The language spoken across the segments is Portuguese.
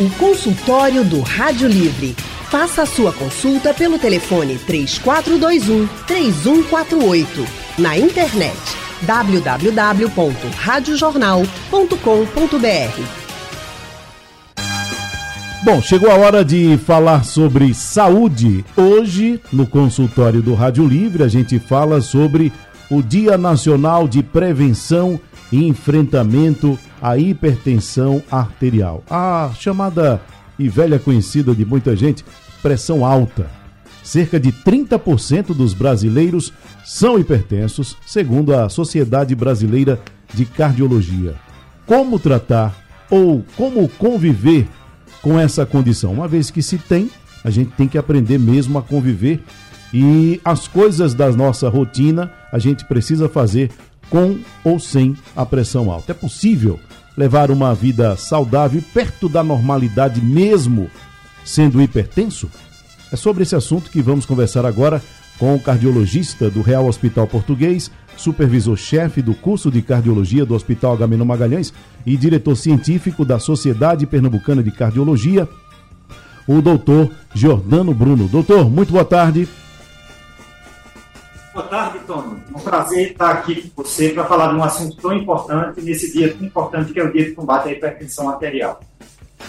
O consultório do Rádio Livre. Faça a sua consulta pelo telefone 3421 3148. Na internet www.radiojornal.com.br. Bom, chegou a hora de falar sobre saúde. Hoje, no consultório do Rádio Livre, a gente fala sobre o Dia Nacional de Prevenção e Enfrentamento à Hipertensão Arterial. A chamada e velha conhecida de muita gente, pressão alta. Cerca de 30% dos brasileiros são hipertensos, segundo a Sociedade Brasileira de Cardiologia. Como tratar ou como conviver com essa condição? Uma vez que se tem, a gente tem que aprender mesmo a conviver e as coisas da nossa rotina a gente precisa fazer com ou sem a pressão alta. É possível levar uma vida saudável perto da normalidade mesmo sendo hipertenso? É sobre esse assunto que vamos conversar agora com o cardiologista do Real Hospital Português, supervisor-chefe do curso de cardiologia do Hospital Agamenon Magalhães e diretor científico da Sociedade Pernambucana de Cardiologia, o doutor Giordano Bruno. Doutor, muito boa tarde. Boa tarde, Tony. É um prazer estar aqui com você para falar de um assunto tão importante nesse dia tão importante que é o dia de combate à hipertensão arterial.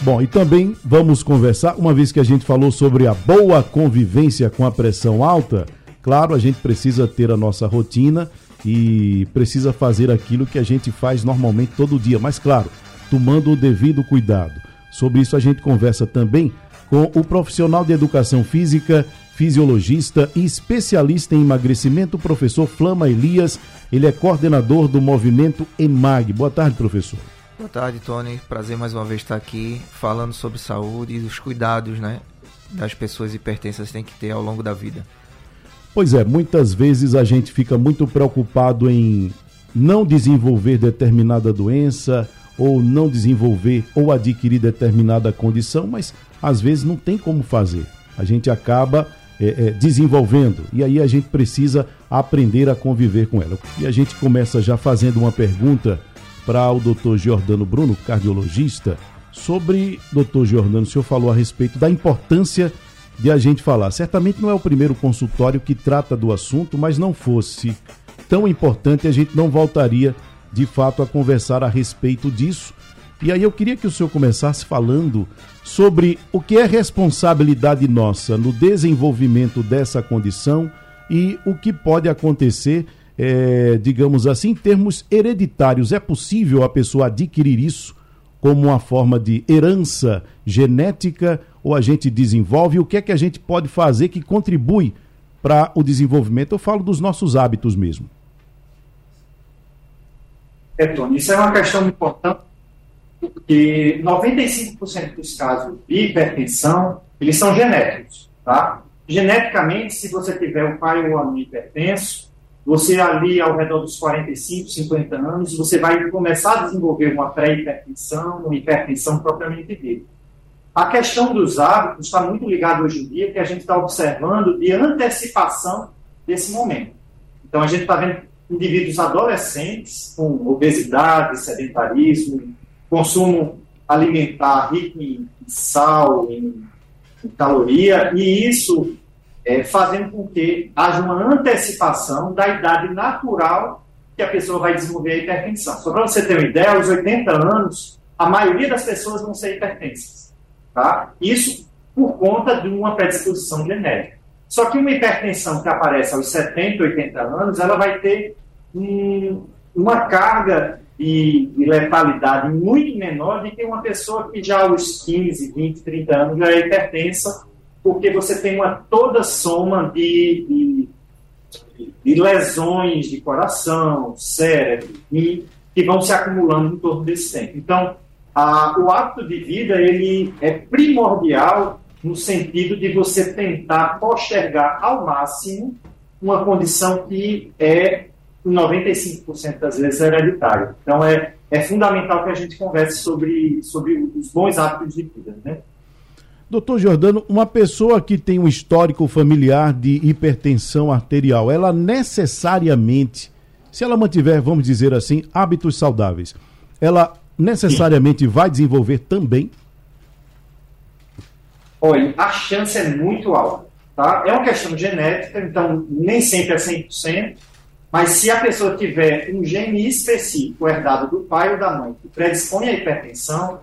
Bom, e também vamos conversar, uma vez que a gente falou sobre a boa convivência com a pressão alta, claro, a gente precisa ter a nossa rotina e precisa fazer aquilo que a gente faz normalmente todo dia, mas claro, tomando o devido cuidado. Sobre isso a gente conversa também com o profissional de educação física, fisiologista e especialista em emagrecimento, professor Flama Elias. Ele é coordenador do movimento EMAG. Boa tarde, professor. Boa tarde, Tony. Prazer mais uma vez estar aqui falando sobre saúde e os cuidados, né, das pessoas hipertensas têm que ter ao longo da vida. Pois é, muitas vezes a gente fica muito preocupado em não desenvolver determinada doença ou não desenvolver ou adquirir determinada condição, mas às vezes não tem como fazer. A gente acaba é, é, desenvolvendo e aí a gente precisa aprender a conviver com ela. E a gente começa já fazendo uma pergunta para o doutor Giordano Bruno, cardiologista, sobre, doutor Giordano, o senhor falou a respeito da importância de a gente falar. Certamente não é o primeiro consultório que trata do assunto, mas não fosse tão importante, a gente não voltaria de fato a conversar a respeito disso. E aí eu queria que o senhor começasse falando sobre o que é responsabilidade nossa no desenvolvimento dessa condição e o que pode acontecer é, digamos assim, em termos hereditários, é possível a pessoa adquirir isso como uma forma de herança genética ou a gente desenvolve? O que é que a gente pode fazer que contribui para o desenvolvimento? Eu falo dos nossos hábitos mesmo. É, Tony, isso é uma questão importante, porque 95% dos casos de hipertensão, eles são genéticos, tá? Geneticamente, se você tiver um pai ou uma mãe hipertenso, você ali ao redor dos 45, 50 anos, você vai começar a desenvolver uma pré-hipertensão, uma hipertensão propriamente dita. A questão dos hábitos está muito ligada hoje em dia, que a gente está observando de antecipação desse momento. Então, a gente está vendo indivíduos adolescentes com obesidade, sedentarismo, consumo alimentar rico em sal, em, em caloria, e isso é, fazendo com que haja uma antecipação da idade natural que a pessoa vai desenvolver a hipertensão. Só para você ter uma ideia, aos 80 anos, a maioria das pessoas vão ser hipertensas. Tá? Isso por conta de uma predisposição genética. Só que uma hipertensão que aparece aos 70, 80 anos, ela vai ter um, uma carga de, de, letalidade muito menor do que uma pessoa que já aos 15, 20, 30 anos já é hipertensa porque você tem uma toda soma de, de, de lesões de coração, cérebro, e, que vão se acumulando em torno desse tempo. Então, a, o hábito de vida ele é primordial no sentido de você tentar postergar ao máximo uma condição que é 95% das vezes hereditária. Então é, é fundamental que a gente converse sobre, sobre os bons hábitos de vida, né? Doutor Jordano, uma pessoa que tem um histórico familiar de hipertensão arterial, ela necessariamente, se ela mantiver, vamos dizer assim, hábitos saudáveis, ela necessariamente vai desenvolver também? Olha, a chance é muito alta. Tá? É uma questão genética, então nem sempre é 100%, mas se a pessoa tiver um gene específico herdado do pai ou da mãe que predispõe à hipertensão,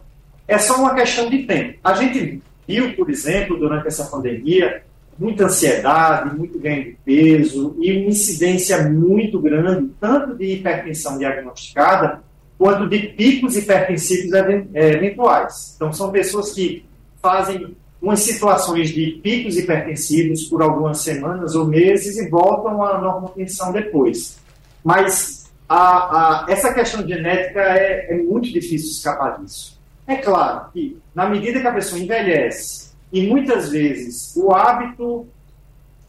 é só uma questão de tempo. A gente viu, por exemplo, durante essa pandemia, muita ansiedade, muito ganho de peso e uma incidência muito grande, tanto de hipertensão diagnosticada, quanto de picos hipertensivos é, eventuais. Então, são pessoas que fazem umas situações de picos hipertensivos por algumas semanas ou meses e voltam à normotensão depois. Mas a, a, essa questão genética é, é muito difícil escapar disso. É claro que, na medida que a pessoa envelhece, e muitas vezes o hábito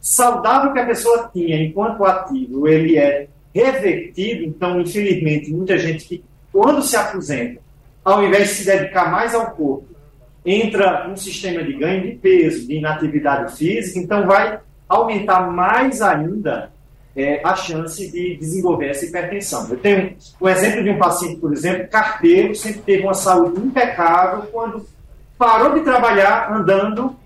saudável que a pessoa tinha enquanto ativo, ele é revertido, então, infelizmente, muita gente que, quando se aposenta, ao invés de se dedicar mais ao corpo, entra num sistema de ganho de peso, de inatividade física, então vai aumentar mais ainda é, a chance de desenvolver essa hipertensão. Eu tenho um exemplo de um paciente, por exemplo, carteiro, sempre teve uma saúde impecável, quando parou de trabalhar andando,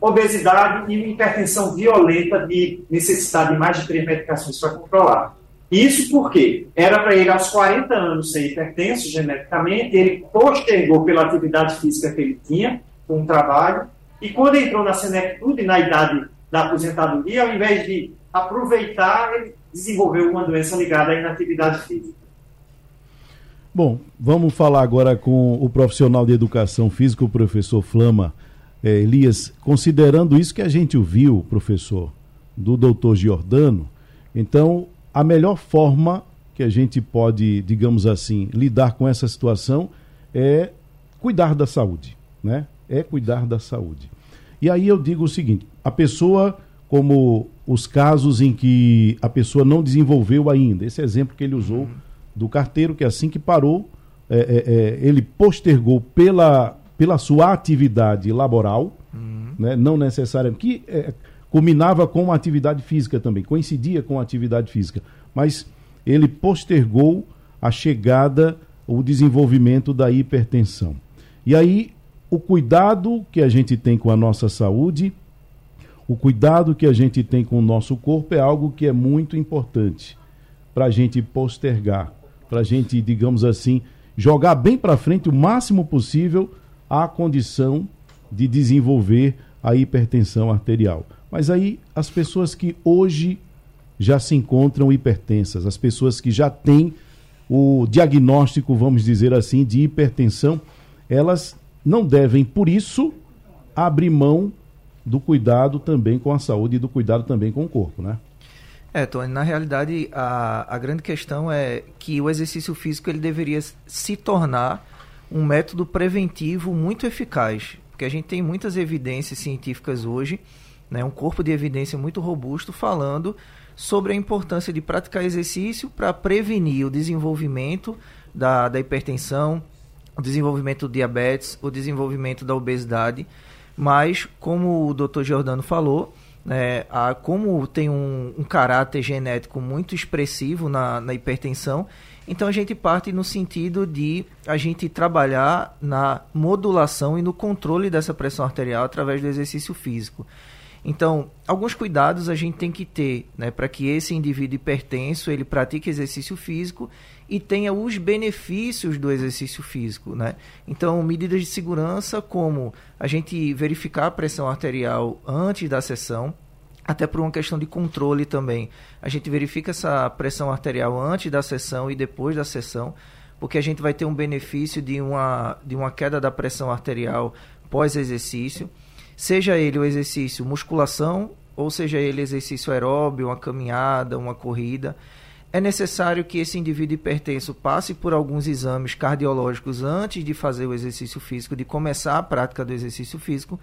obesidade e hipertensão violenta de necessidade de mais de três medicações para controlar. Isso porque era para ele aos 40 anos ser hipertenso geneticamente, ele postergou pela atividade física que ele tinha com o trabalho, e quando entrou na senectude, na idade da aposentadoria, ao invés de aproveitar, ele desenvolveu uma doença ligada à inatividade física. Bom, vamos falar agora com o profissional de educação física, o professor Flama. É, Elias, considerando isso que a gente ouviu, professor, do doutor Giordano, então a melhor forma que a gente pode, digamos assim, lidar com essa situação é cuidar da saúde, né? É cuidar da saúde. E aí eu digo o seguinte: a pessoa, como os casos em que a pessoa não desenvolveu ainda, esse exemplo que ele usou. Uhum do carteiro, que assim que parou, é, é, é, ele postergou pela, pela sua atividade laboral, uhum. né, não necessariamente, que é, culminava com uma atividade física também, coincidia com a atividade física, mas ele postergou a chegada, o desenvolvimento da hipertensão. E aí, o cuidado que a gente tem com a nossa saúde, o cuidado que a gente tem com o nosso corpo é algo que é muito importante para a gente postergar para a gente, digamos assim, jogar bem para frente o máximo possível a condição de desenvolver a hipertensão arterial. Mas aí as pessoas que hoje já se encontram hipertensas, as pessoas que já têm o diagnóstico, vamos dizer assim, de hipertensão, elas não devem, por isso, abrir mão do cuidado também com a saúde e do cuidado também com o corpo, né? É, Tony, na realidade, a, a grande questão é que o exercício físico ele deveria se tornar um método preventivo muito eficaz, porque a gente tem muitas evidências científicas hoje, né, um corpo de evidência muito robusto falando sobre a importância de praticar exercício para prevenir o desenvolvimento da, da hipertensão, o desenvolvimento do diabetes, o desenvolvimento da obesidade, mas como o Dr. Giordano falou, é, a, como tem um, um, caráter genético muito expressivo na, na hipertensão, então a gente parte no sentido de a gente trabalhar na modulação e no controle dessa pressão arterial através do exercício físico. Então, alguns cuidados a gente tem que ter né, para que esse indivíduo hipertenso ele pratique exercício físico e tenha os benefícios do exercício físico. Né? Então, medidas de segurança como a gente verificar a pressão arterial antes da sessão, até por uma questão de controle também. A gente verifica essa pressão arterial antes da sessão e depois da sessão, porque a gente vai ter um benefício de uma, de uma queda da pressão arterial pós-exercício seja ele o exercício musculação ou seja ele exercício aeróbio, uma caminhada, uma corrida, é necessário que esse indivíduo hipertenso passe por alguns exames cardiológicos antes de fazer o exercício físico, de começar a prática do exercício físico.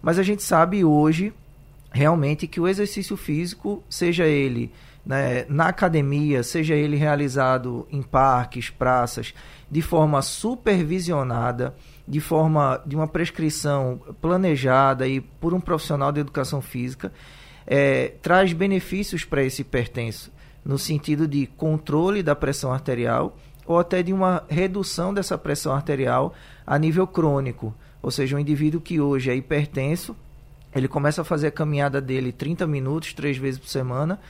Mas a gente sabe hoje realmente que o exercício físico, seja ele né, na academia, seja ele realizado em parques, praças, de forma supervisionada, de forma de uma prescrição planejada e por um profissional de educação física é, traz benefícios para esse hipertenso no sentido de controle da pressão arterial ou até de uma redução dessa pressão arterial a nível crônico. Ou seja, um indivíduo que hoje é hipertenso, ele começa a fazer a caminhada dele 30 minutos, três vezes por semana.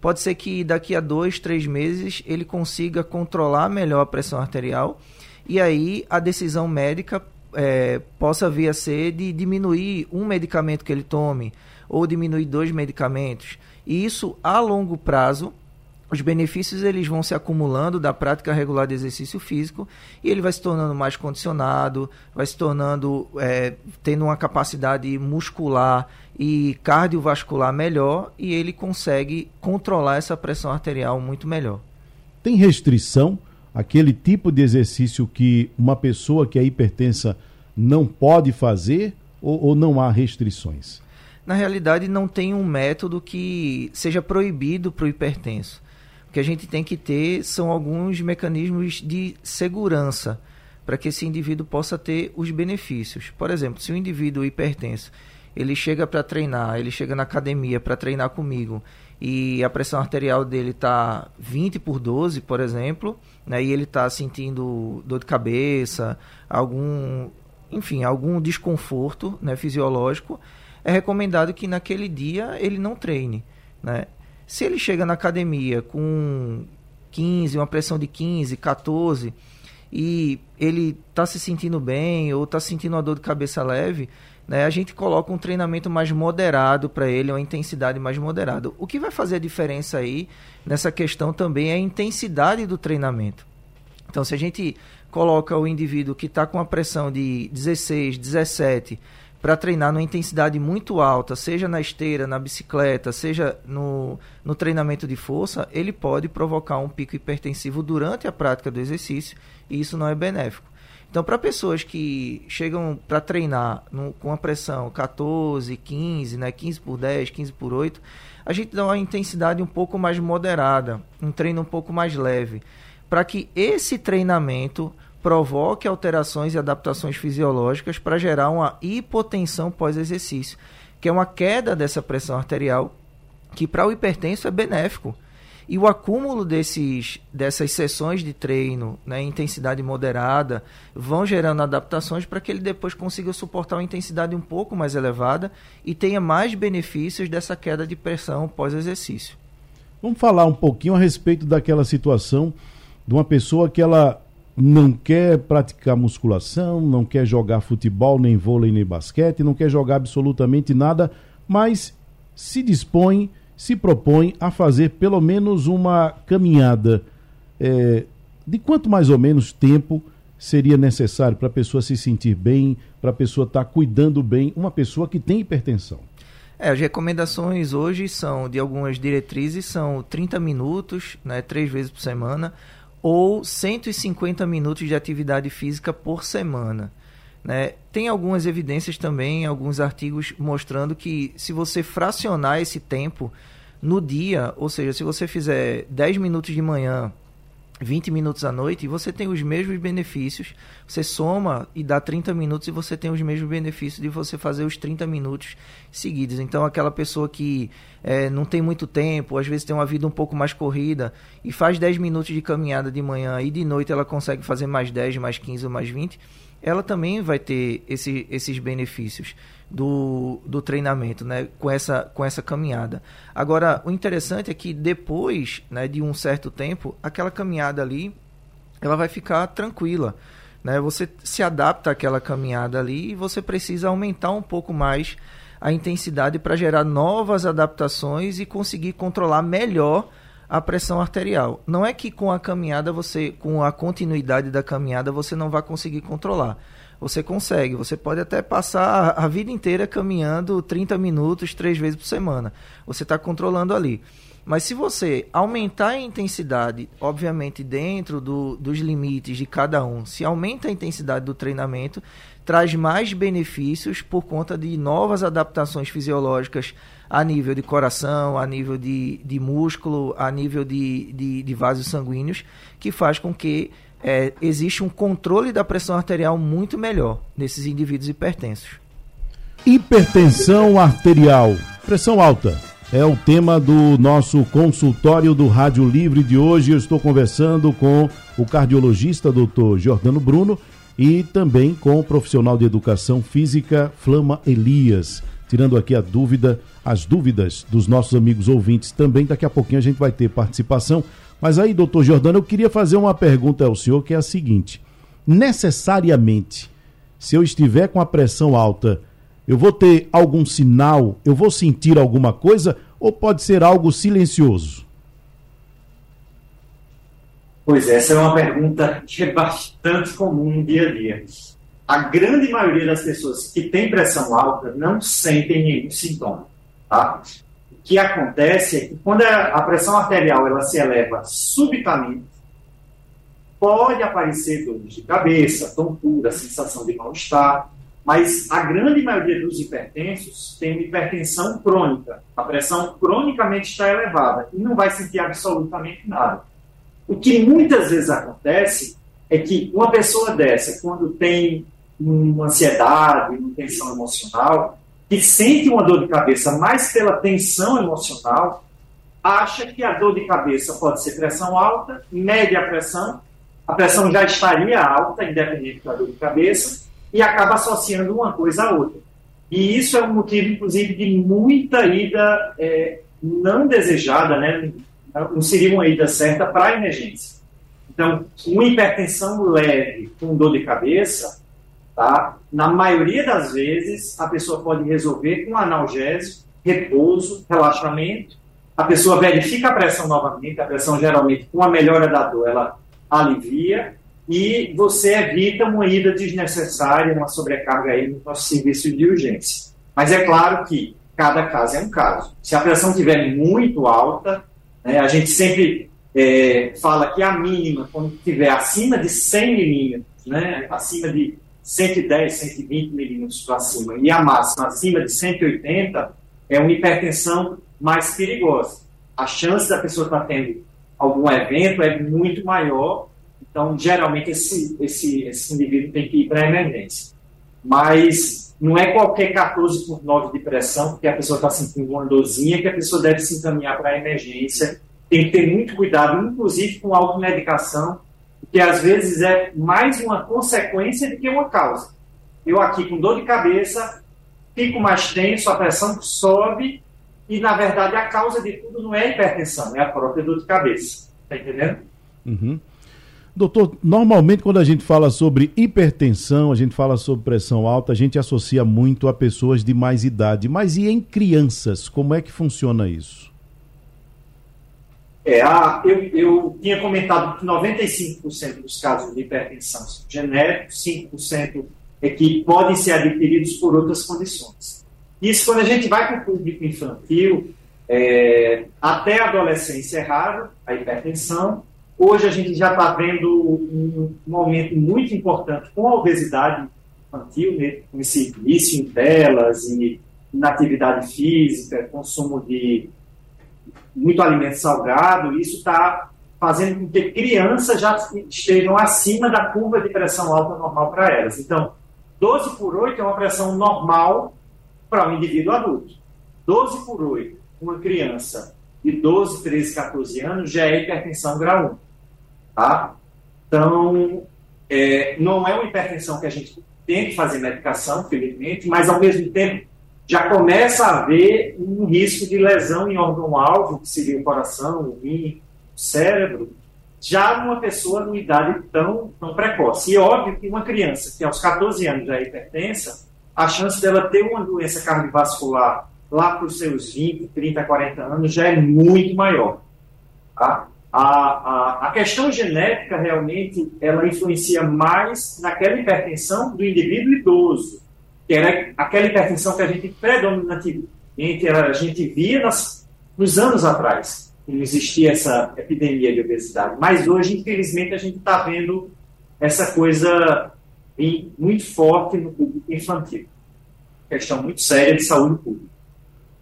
Pode ser que daqui a dois, três meses ele consiga controlar melhor a pressão arterial e aí a decisão médica é, possa vir a ser de diminuir um medicamento que ele tome ou diminuir dois medicamentos. E isso a longo prazo os benefícios eles vão se acumulando da prática regular de exercício físico e ele vai se tornando mais condicionado, vai se tornando é, tendo uma capacidade muscular e cardiovascular melhor e ele consegue controlar essa pressão arterial muito melhor. Tem restrição aquele tipo de exercício que uma pessoa que é hipertensa não pode fazer ou, ou não há restrições? Na realidade, não tem um método que seja proibido para o hipertenso o que a gente tem que ter são alguns mecanismos de segurança para que esse indivíduo possa ter os benefícios. Por exemplo, se o indivíduo hipertenso ele chega para treinar, ele chega na academia para treinar comigo e a pressão arterial dele está 20 por 12, por exemplo, né, e ele está sentindo dor de cabeça, algum, enfim, algum desconforto né, fisiológico, é recomendado que naquele dia ele não treine. Né? Se ele chega na academia com 15, uma pressão de 15, 14, e ele está se sentindo bem ou está sentindo uma dor de cabeça leve, né, a gente coloca um treinamento mais moderado para ele, uma intensidade mais moderada. O que vai fazer a diferença aí nessa questão também é a intensidade do treinamento. Então, se a gente coloca o indivíduo que está com a pressão de 16, 17, para treinar numa intensidade muito alta, seja na esteira, na bicicleta, seja no, no treinamento de força, ele pode provocar um pico hipertensivo durante a prática do exercício e isso não é benéfico. Então, para pessoas que chegam para treinar no, com a pressão 14, 15, né, 15 por 10, 15 por 8, a gente dá uma intensidade um pouco mais moderada, um treino um pouco mais leve, para que esse treinamento provoque alterações e adaptações fisiológicas para gerar uma hipotensão pós-exercício, que é uma queda dessa pressão arterial, que para o hipertenso é benéfico. E o acúmulo desses, dessas sessões de treino, né, intensidade moderada, vão gerando adaptações para que ele depois consiga suportar uma intensidade um pouco mais elevada e tenha mais benefícios dessa queda de pressão pós-exercício. Vamos falar um pouquinho a respeito daquela situação de uma pessoa que ela não quer praticar musculação, não quer jogar futebol, nem vôlei, nem basquete, não quer jogar absolutamente nada, mas se dispõe, se propõe a fazer pelo menos uma caminhada. É, de quanto mais ou menos tempo seria necessário para a pessoa se sentir bem, para a pessoa estar tá cuidando bem, uma pessoa que tem hipertensão? É, as recomendações hoje são, de algumas diretrizes, são 30 minutos, né, três vezes por semana, ou 150 minutos de atividade física por semana. Né? Tem algumas evidências também, alguns artigos mostrando que se você fracionar esse tempo no dia, ou seja, se você fizer 10 minutos de manhã, 20 minutos à noite, você tem os mesmos benefícios. Você soma e dá 30 minutos e você tem os mesmos benefícios de você fazer os 30 minutos seguidos. Então, aquela pessoa que é, não tem muito tempo, às vezes tem uma vida um pouco mais corrida e faz 10 minutos de caminhada de manhã e de noite ela consegue fazer mais 10, mais 15 ou mais 20, ela também vai ter esse, esses benefícios do, do treinamento, né, com essa, com essa caminhada. Agora, o interessante é que depois né, de um certo tempo, aquela caminhada ali, ela vai ficar tranquila. Né? Você se adapta àquela caminhada ali e você precisa aumentar um pouco mais a intensidade para gerar novas adaptações e conseguir controlar melhor a pressão arterial. Não é que com a caminhada você, com a continuidade da caminhada, você não vai conseguir controlar. Você consegue, você pode até passar a vida inteira caminhando 30 minutos, três vezes por semana. Você está controlando ali. Mas se você aumentar a intensidade, obviamente dentro do, dos limites de cada um, se aumenta a intensidade do treinamento, traz mais benefícios por conta de novas adaptações fisiológicas a nível de coração, a nível de, de músculo, a nível de, de, de vasos sanguíneos, que faz com que é, existe um controle da pressão arterial muito melhor nesses indivíduos hipertensos. Hipertensão arterial, pressão alta é o tema do nosso consultório do Rádio Livre de hoje. Eu estou conversando com o cardiologista Dr. Jordano Bruno e também com o profissional de educação física Flama Elias, tirando aqui a dúvida, as dúvidas dos nossos amigos ouvintes também. Daqui a pouquinho a gente vai ter participação. Mas aí, doutor Jordano, eu queria fazer uma pergunta ao senhor que é a seguinte: necessariamente, se eu estiver com a pressão alta, eu vou ter algum sinal? Eu vou sentir alguma coisa? Ou pode ser algo silencioso? Pois é, essa é uma pergunta que é bastante comum no dia a dia. A grande maioria das pessoas que tem pressão alta não sentem nenhum sintoma. Tá? O que acontece é que quando a pressão arterial ela se eleva subitamente, pode aparecer dores de cabeça, tontura, sensação de mal-estar, mas a grande maioria dos hipertensos tem hipertensão crônica. A pressão cronicamente está elevada e não vai sentir absolutamente nada. O que muitas vezes acontece é que uma pessoa dessa, quando tem uma ansiedade, uma tensão emocional, que sente uma dor de cabeça mais pela tensão emocional, acha que a dor de cabeça pode ser pressão alta, mede a pressão, a pressão já estaria alta, independente da dor de cabeça, e acaba associando uma coisa à outra. E isso é um motivo, inclusive, de muita ida é, não desejada, né? não seria uma ida certa para a emergência. Então, uma hipertensão leve com dor de cabeça, tá? na maioria das vezes, a pessoa pode resolver com analgésico, repouso, relaxamento. A pessoa verifica a pressão novamente, a pressão geralmente, com a melhora da dor, ela alivia e você evita uma ida desnecessária, uma sobrecarga aí no nosso serviço de urgência. Mas é claro que cada caso é um caso. Se a pressão estiver muito alta, né, a gente sempre é, fala que a mínima, quando estiver acima de 100 milímetros, né, acima de 110, 120 milímetros para cima, e a máxima acima de 180, é uma hipertensão mais perigosa. A chance da pessoa estar tendo algum evento é muito maior então, geralmente, esse, esse, esse indivíduo tem que ir para a emergência. Mas não é qualquer 14 por 9 de pressão, porque a pessoa está sentindo uma dorzinha, que a pessoa deve se encaminhar para a emergência. Tem que ter muito cuidado, inclusive com automedicação, porque às vezes é mais uma consequência do que uma causa. Eu aqui com dor de cabeça, fico mais tenso, a pressão sobe, e na verdade a causa de tudo não é a hipertensão, é a própria dor de cabeça. Está entendendo? Uhum. Doutor, normalmente quando a gente fala sobre hipertensão, a gente fala sobre pressão alta, a gente associa muito a pessoas de mais idade. Mas e em crianças, como é que funciona isso? É, a, eu, eu tinha comentado que 95% dos casos de hipertensão são genéricos, 5% é que podem ser adquiridos por outras condições. Isso quando a gente vai para o público infantil, é, até a adolescência é raro, a hipertensão, Hoje a gente já está vendo um, um aumento muito importante com a obesidade infantil, né, com esse vício em telas e inatividade física, consumo de muito alimento salgado, isso está fazendo com que crianças já estejam acima da curva de pressão alta normal para elas. Então, 12 por 8 é uma pressão normal para um indivíduo adulto. 12 por 8, uma criança de 12, 13, 14 anos já é hipertensão grau 1. Tá? Então, é, não é uma hipertensão que a gente tem que fazer medicação, felizmente, mas ao mesmo tempo já começa a haver um risco de lesão em órgão-alvo, que seria o coração, o rim, o cérebro, já numa pessoa numa idade tão, tão precoce. E é óbvio que uma criança que aos 14 anos já é hipertensa, a chance dela ter uma doença cardiovascular lá para os seus 20, 30, 40 anos já é muito maior. Tá? A, a, a, questão genética realmente ela influencia mais naquela hipertensão do indivíduo idoso, que era aquela hipertensão que a gente predominantemente a gente via nas, nos anos atrás, que não existia essa epidemia de obesidade. Mas hoje, infelizmente, a gente está vendo essa coisa muito forte no público infantil. Questão muito séria de saúde pública.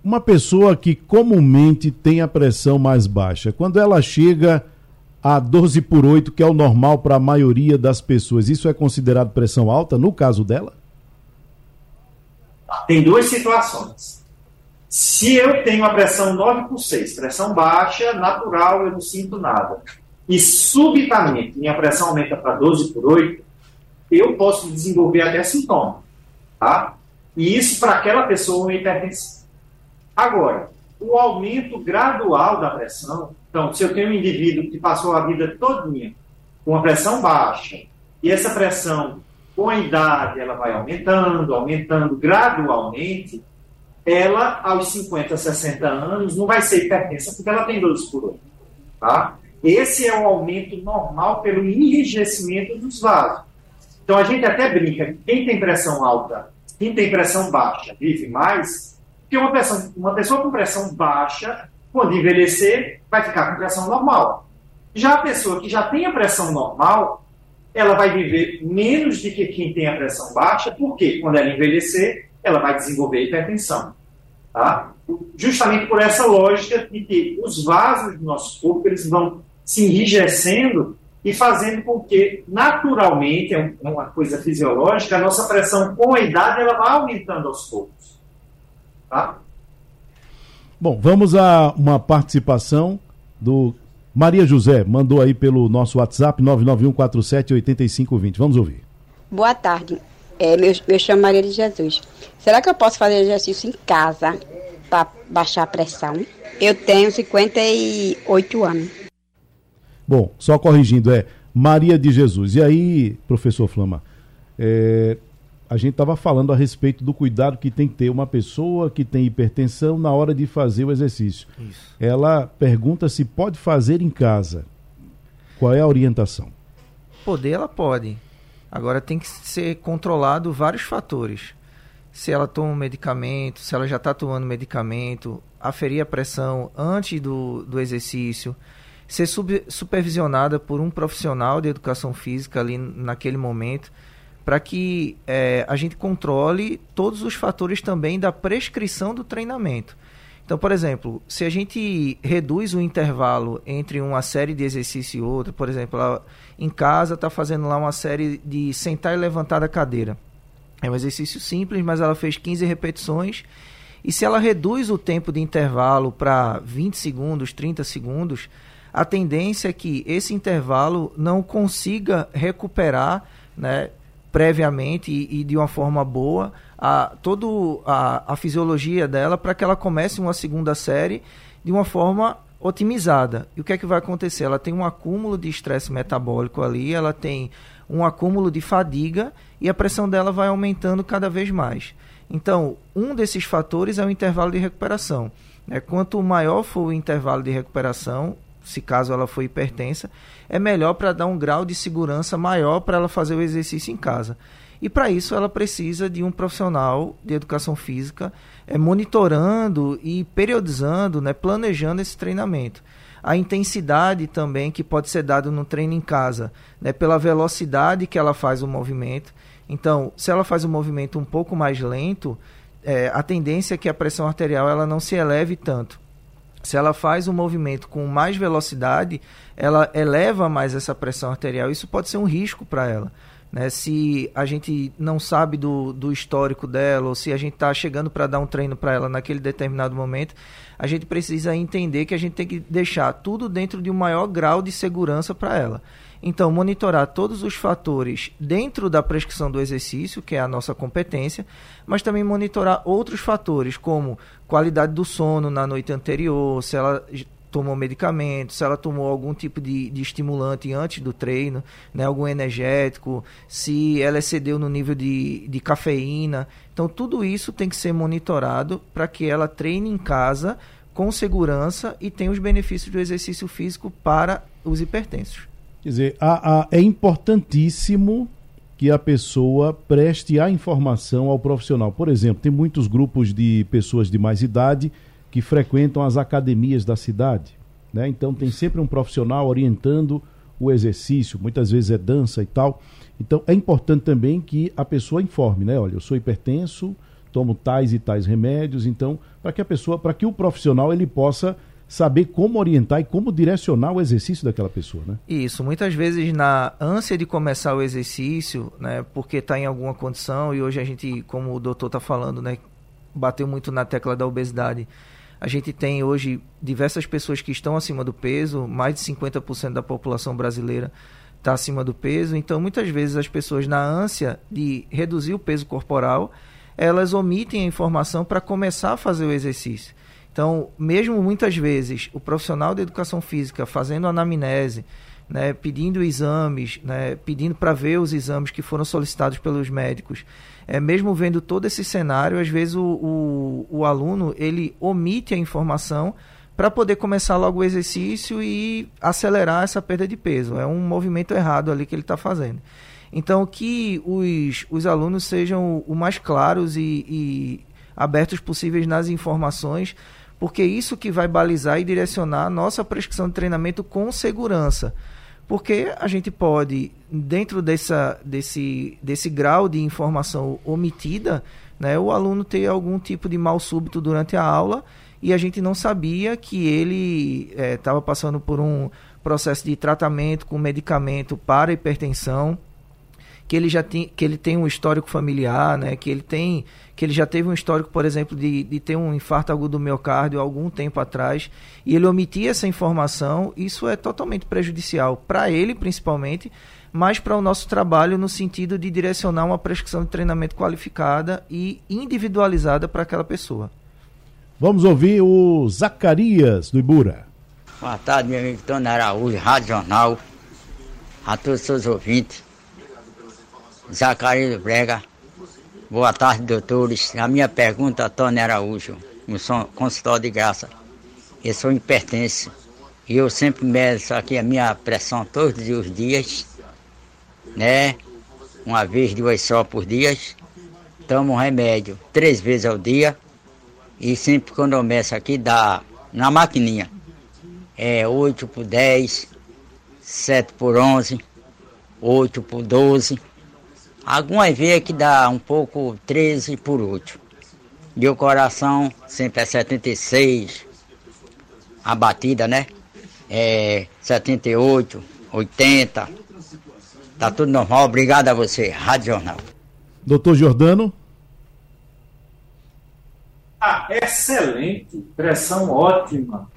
Uma pessoa que comumente tem a pressão mais baixa, quando ela chega a 12 por 8, que é o normal para a maioria das pessoas, isso é considerado pressão alta no caso dela? Tem duas situações. Se eu tenho a pressão 9 por 6, pressão baixa, natural, eu não sinto nada, e subitamente minha pressão aumenta para 12 por 8, eu posso desenvolver até sintoma. Tá? E isso para aquela pessoa é uma hipertensão. Agora, o aumento gradual da pressão, então, se eu tenho um indivíduo que passou a vida todinha com uma pressão baixa, e essa pressão, com a idade, ela vai aumentando, aumentando gradualmente, ela, aos 50, 60 anos, não vai ser hipertensa porque ela tem 12 por 8. Tá? Esse é o aumento normal pelo enrijecimento dos vasos. Então a gente até brinca, quem tem pressão alta, quem tem pressão baixa, vive mais, porque uma, pressão, uma pessoa com pressão baixa, quando envelhecer, vai ficar com pressão normal. Já a pessoa que já tem a pressão normal, ela vai viver menos do que quem tem a pressão baixa, porque quando ela envelhecer, ela vai desenvolver hipertensão. Tá? Justamente por essa lógica de que os vasos do nosso corpo eles vão se enrijecendo e fazendo com que, naturalmente, é, é uma coisa fisiológica, a nossa pressão com a idade ela vai aumentando aos poucos. Tá? Bom, vamos a uma participação do Maria José, mandou aí pelo nosso WhatsApp 991478520. Vamos ouvir. Boa tarde. É, meu, meu chamo Maria de Jesus. Será que eu posso fazer exercício em casa para baixar a pressão? Eu tenho 58 anos. Bom, só corrigindo, é Maria de Jesus. E aí, professor Flama, é, a gente estava falando a respeito do cuidado que tem que ter uma pessoa que tem hipertensão na hora de fazer o exercício. Isso. Ela pergunta se pode fazer em casa. Qual é a orientação? Poder, ela pode. Agora tem que ser controlado vários fatores. Se ela toma um medicamento, se ela já está tomando medicamento, aferir a pressão antes do, do exercício ser sub, supervisionada por um profissional de educação física ali naquele momento, para que é, a gente controle todos os fatores também da prescrição do treinamento. Então, por exemplo, se a gente reduz o intervalo entre uma série de exercício e outra, por exemplo, ela, em casa está fazendo lá uma série de sentar e levantar da cadeira. É um exercício simples, mas ela fez 15 repetições. E se ela reduz o tempo de intervalo para 20 segundos, 30 segundos, a tendência é que esse intervalo não consiga recuperar né, previamente e, e de uma forma boa a, toda a, a fisiologia dela para que ela comece uma segunda série de uma forma otimizada. E o que é que vai acontecer? Ela tem um acúmulo de estresse metabólico ali, ela tem um acúmulo de fadiga e a pressão dela vai aumentando cada vez mais. Então, um desses fatores é o intervalo de recuperação. Né? Quanto maior for o intervalo de recuperação, se caso ela for hipertensa, é melhor para dar um grau de segurança maior para ela fazer o exercício em casa. E para isso ela precisa de um profissional de educação física é, monitorando e periodizando, né, planejando esse treinamento. A intensidade também que pode ser dado no treino em casa, né, pela velocidade que ela faz o movimento. Então, se ela faz o movimento um pouco mais lento, é, a tendência é que a pressão arterial ela não se eleve tanto se ela faz um movimento com mais velocidade, ela eleva mais essa pressão arterial. Isso pode ser um risco para ela. Né? Se a gente não sabe do, do histórico dela, ou se a gente está chegando para dar um treino para ela naquele determinado momento, a gente precisa entender que a gente tem que deixar tudo dentro de um maior grau de segurança para ela. Então, monitorar todos os fatores dentro da prescrição do exercício, que é a nossa competência, mas também monitorar outros fatores, como qualidade do sono na noite anterior, se ela tomou medicamento, se ela tomou algum tipo de, de estimulante antes do treino, né, algum energético, se ela excedeu no nível de, de cafeína. Então, tudo isso tem que ser monitorado para que ela treine em casa com segurança e tenha os benefícios do exercício físico para os hipertensos. Quer dizer, a, a, é importantíssimo que a pessoa preste a informação ao profissional. Por exemplo, tem muitos grupos de pessoas de mais idade que frequentam as academias da cidade. Né? Então tem sempre um profissional orientando o exercício, muitas vezes é dança e tal. Então é importante também que a pessoa informe, né? Olha, eu sou hipertenso, tomo tais e tais remédios, então, para que a pessoa, para que o profissional ele possa saber como orientar e como direcionar o exercício daquela pessoa, né? Isso, muitas vezes na ânsia de começar o exercício, né, porque está em alguma condição e hoje a gente, como o doutor está falando, né, bateu muito na tecla da obesidade. A gente tem hoje diversas pessoas que estão acima do peso, mais de 50% da população brasileira está acima do peso. Então, muitas vezes as pessoas, na ânsia de reduzir o peso corporal, elas omitem a informação para começar a fazer o exercício. Então, mesmo muitas vezes o profissional de educação física fazendo anamnese, né, pedindo exames, né, pedindo para ver os exames que foram solicitados pelos médicos, é, mesmo vendo todo esse cenário, às vezes o, o, o aluno ele omite a informação para poder começar logo o exercício e acelerar essa perda de peso. É um movimento errado ali que ele está fazendo. Então, que os, os alunos sejam o mais claros e, e abertos possíveis nas informações, porque isso que vai balizar e direcionar a nossa prescrição de treinamento com segurança. Porque a gente pode, dentro dessa, desse, desse grau de informação omitida, né, o aluno ter algum tipo de mal súbito durante a aula e a gente não sabia que ele estava é, passando por um processo de tratamento com medicamento para hipertensão, que ele já tem, que ele tem um histórico familiar, né, que ele tem que ele já teve um histórico, por exemplo, de, de ter um infarto agudo do miocárdio algum tempo atrás, e ele omitir essa informação, isso é totalmente prejudicial para ele, principalmente, mas para o nosso trabalho no sentido de direcionar uma prescrição de treinamento qualificada e individualizada para aquela pessoa. Vamos ouvir o Zacarias do Ibura. Boa tarde, meu amigo Tony Araújo, Rádio Jornal, a todos os seus ouvintes. Zacarias Brega. Boa tarde, doutores. A minha pergunta, Tony Araújo, no consultório de graça. Eu sou hipertenso e eu sempre meço aqui a minha pressão todos os dias, né? Uma vez, duas só por dia. Tomo um remédio três vezes ao dia e sempre quando eu meço aqui, dá na maquininha. É 8 por 10, 7 por 11, 8 por 12. Algumas vezes que dá um pouco 13 por 8. E o coração sempre é 76, a batida, né? É 78, 80. Tá tudo normal. Obrigado a você, Rádio Jornal. Doutor Jordano. Ah, excelente, pressão ótima.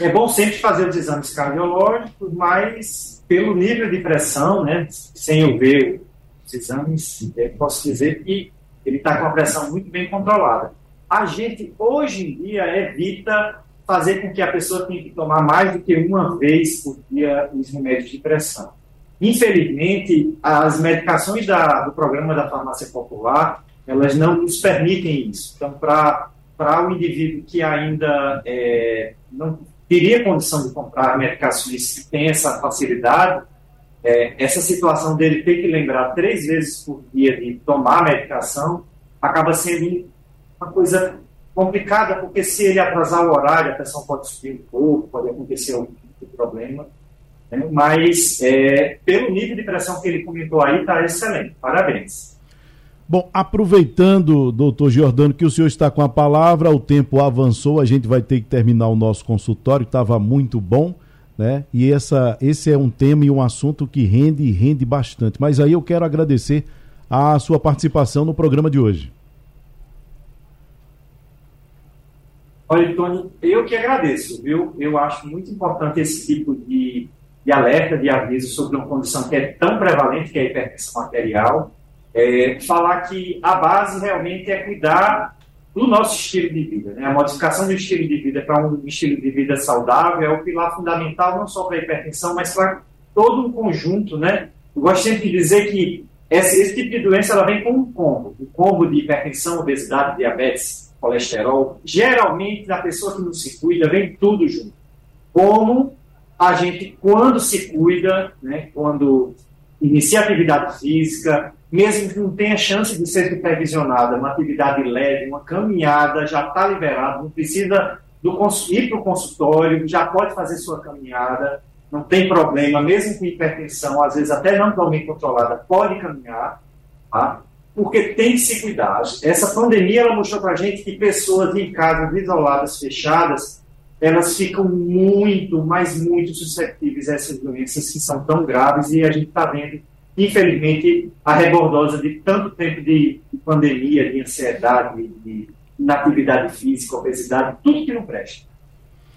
É bom sempre fazer os exames cardiológicos, mas pelo nível de pressão, né, sem eu ver os exames, posso dizer que ele está com a pressão muito bem controlada. A gente, hoje em dia, evita fazer com que a pessoa tenha que tomar mais do que uma vez por dia os remédios de pressão. Infelizmente, as medicações da, do programa da farmácia popular, elas não nos permitem isso. Então, para para o indivíduo que ainda é, não teria condição de comprar medicações que tem essa facilidade, é, essa situação dele ter que lembrar três vezes por dia de tomar medicação acaba sendo uma coisa complicada, porque se ele atrasar o horário, a pressão pode subir um pouco, pode acontecer algum tipo de problema. Né? Mas, é, pelo nível de pressão que ele comentou aí, está excelente. Parabéns. Bom, aproveitando, doutor Giordano, que o senhor está com a palavra, o tempo avançou, a gente vai ter que terminar o nosso consultório, estava muito bom, né? E essa, esse é um tema e um assunto que rende e rende bastante. Mas aí eu quero agradecer a sua participação no programa de hoje. Olha, Tony, eu que agradeço, viu? Eu acho muito importante esse tipo de, de alerta, de aviso sobre uma condição que é tão prevalente, que é a hipertensão arterial é, falar que a base realmente é cuidar do nosso estilo de vida. Né? A modificação do estilo de vida para um estilo de vida saudável é o pilar fundamental não só para a hipertensão, mas para todo um conjunto. Né? Eu gosto sempre de dizer que esse, esse tipo de doença ela vem com um combo. Um combo de hipertensão, obesidade, diabetes, colesterol. Geralmente, na pessoa que não se cuida, vem tudo junto. Como a gente, quando se cuida, né, quando inicia atividade física, mesmo que não tenha chance de ser supervisionada, uma atividade leve, uma caminhada, já está liberado, não precisa do, ir para o consultório, já pode fazer sua caminhada, não tem problema, mesmo com hipertensão, às vezes até não bem controlada, pode caminhar, tá? porque tem que se cuidar. Essa pandemia ela mostrou para a gente que pessoas em casas isoladas, fechadas, elas ficam muito, mas muito suscetíveis a essas doenças que são tão graves e a gente está vendo infelizmente, a rebordosa de tanto tempo de, de pandemia, de ansiedade, de, inatividade física, obesidade, tudo que não presta.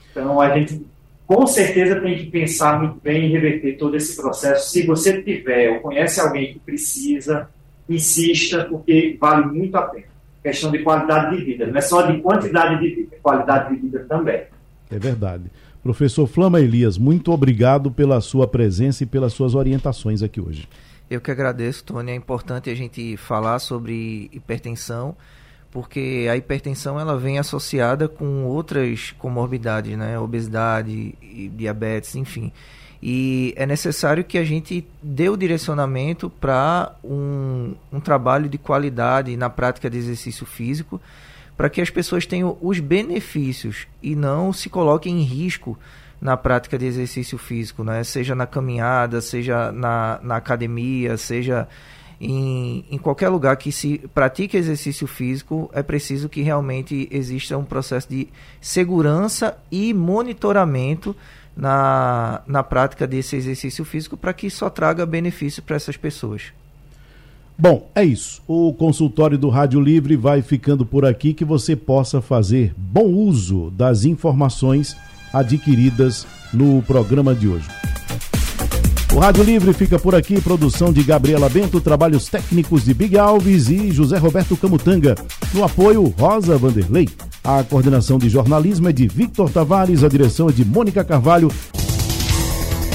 Então, a gente com certeza tem que pensar muito bem em reverter todo esse processo. Se você tiver ou conhece alguém que precisa, insista, porque vale muito a pena. Questão de qualidade de vida, não é só de quantidade de vida, é qualidade de vida também. É verdade. Professor Flama Elias, muito obrigado pela sua presença e pelas suas orientações aqui hoje. Eu que agradeço, Tony. É importante a gente falar sobre hipertensão, porque a hipertensão ela vem associada com outras comorbidades, né? Obesidade, diabetes, enfim. E é necessário que a gente dê o direcionamento para um, um trabalho de qualidade na prática de exercício físico, para que as pessoas tenham os benefícios e não se coloquem em risco na prática de exercício físico, né? seja na caminhada, seja na, na academia, seja em, em qualquer lugar que se pratique exercício físico, é preciso que realmente exista um processo de segurança e monitoramento na, na prática desse exercício físico para que só traga benefício para essas pessoas. Bom, é isso. O consultório do Rádio Livre vai ficando por aqui que você possa fazer bom uso das informações adquiridas no programa de hoje. O Rádio Livre fica por aqui, produção de Gabriela Bento, trabalhos técnicos de Big Alves e José Roberto Camutanga. No apoio, Rosa Vanderlei. A coordenação de jornalismo é de Victor Tavares, a direção é de Mônica Carvalho.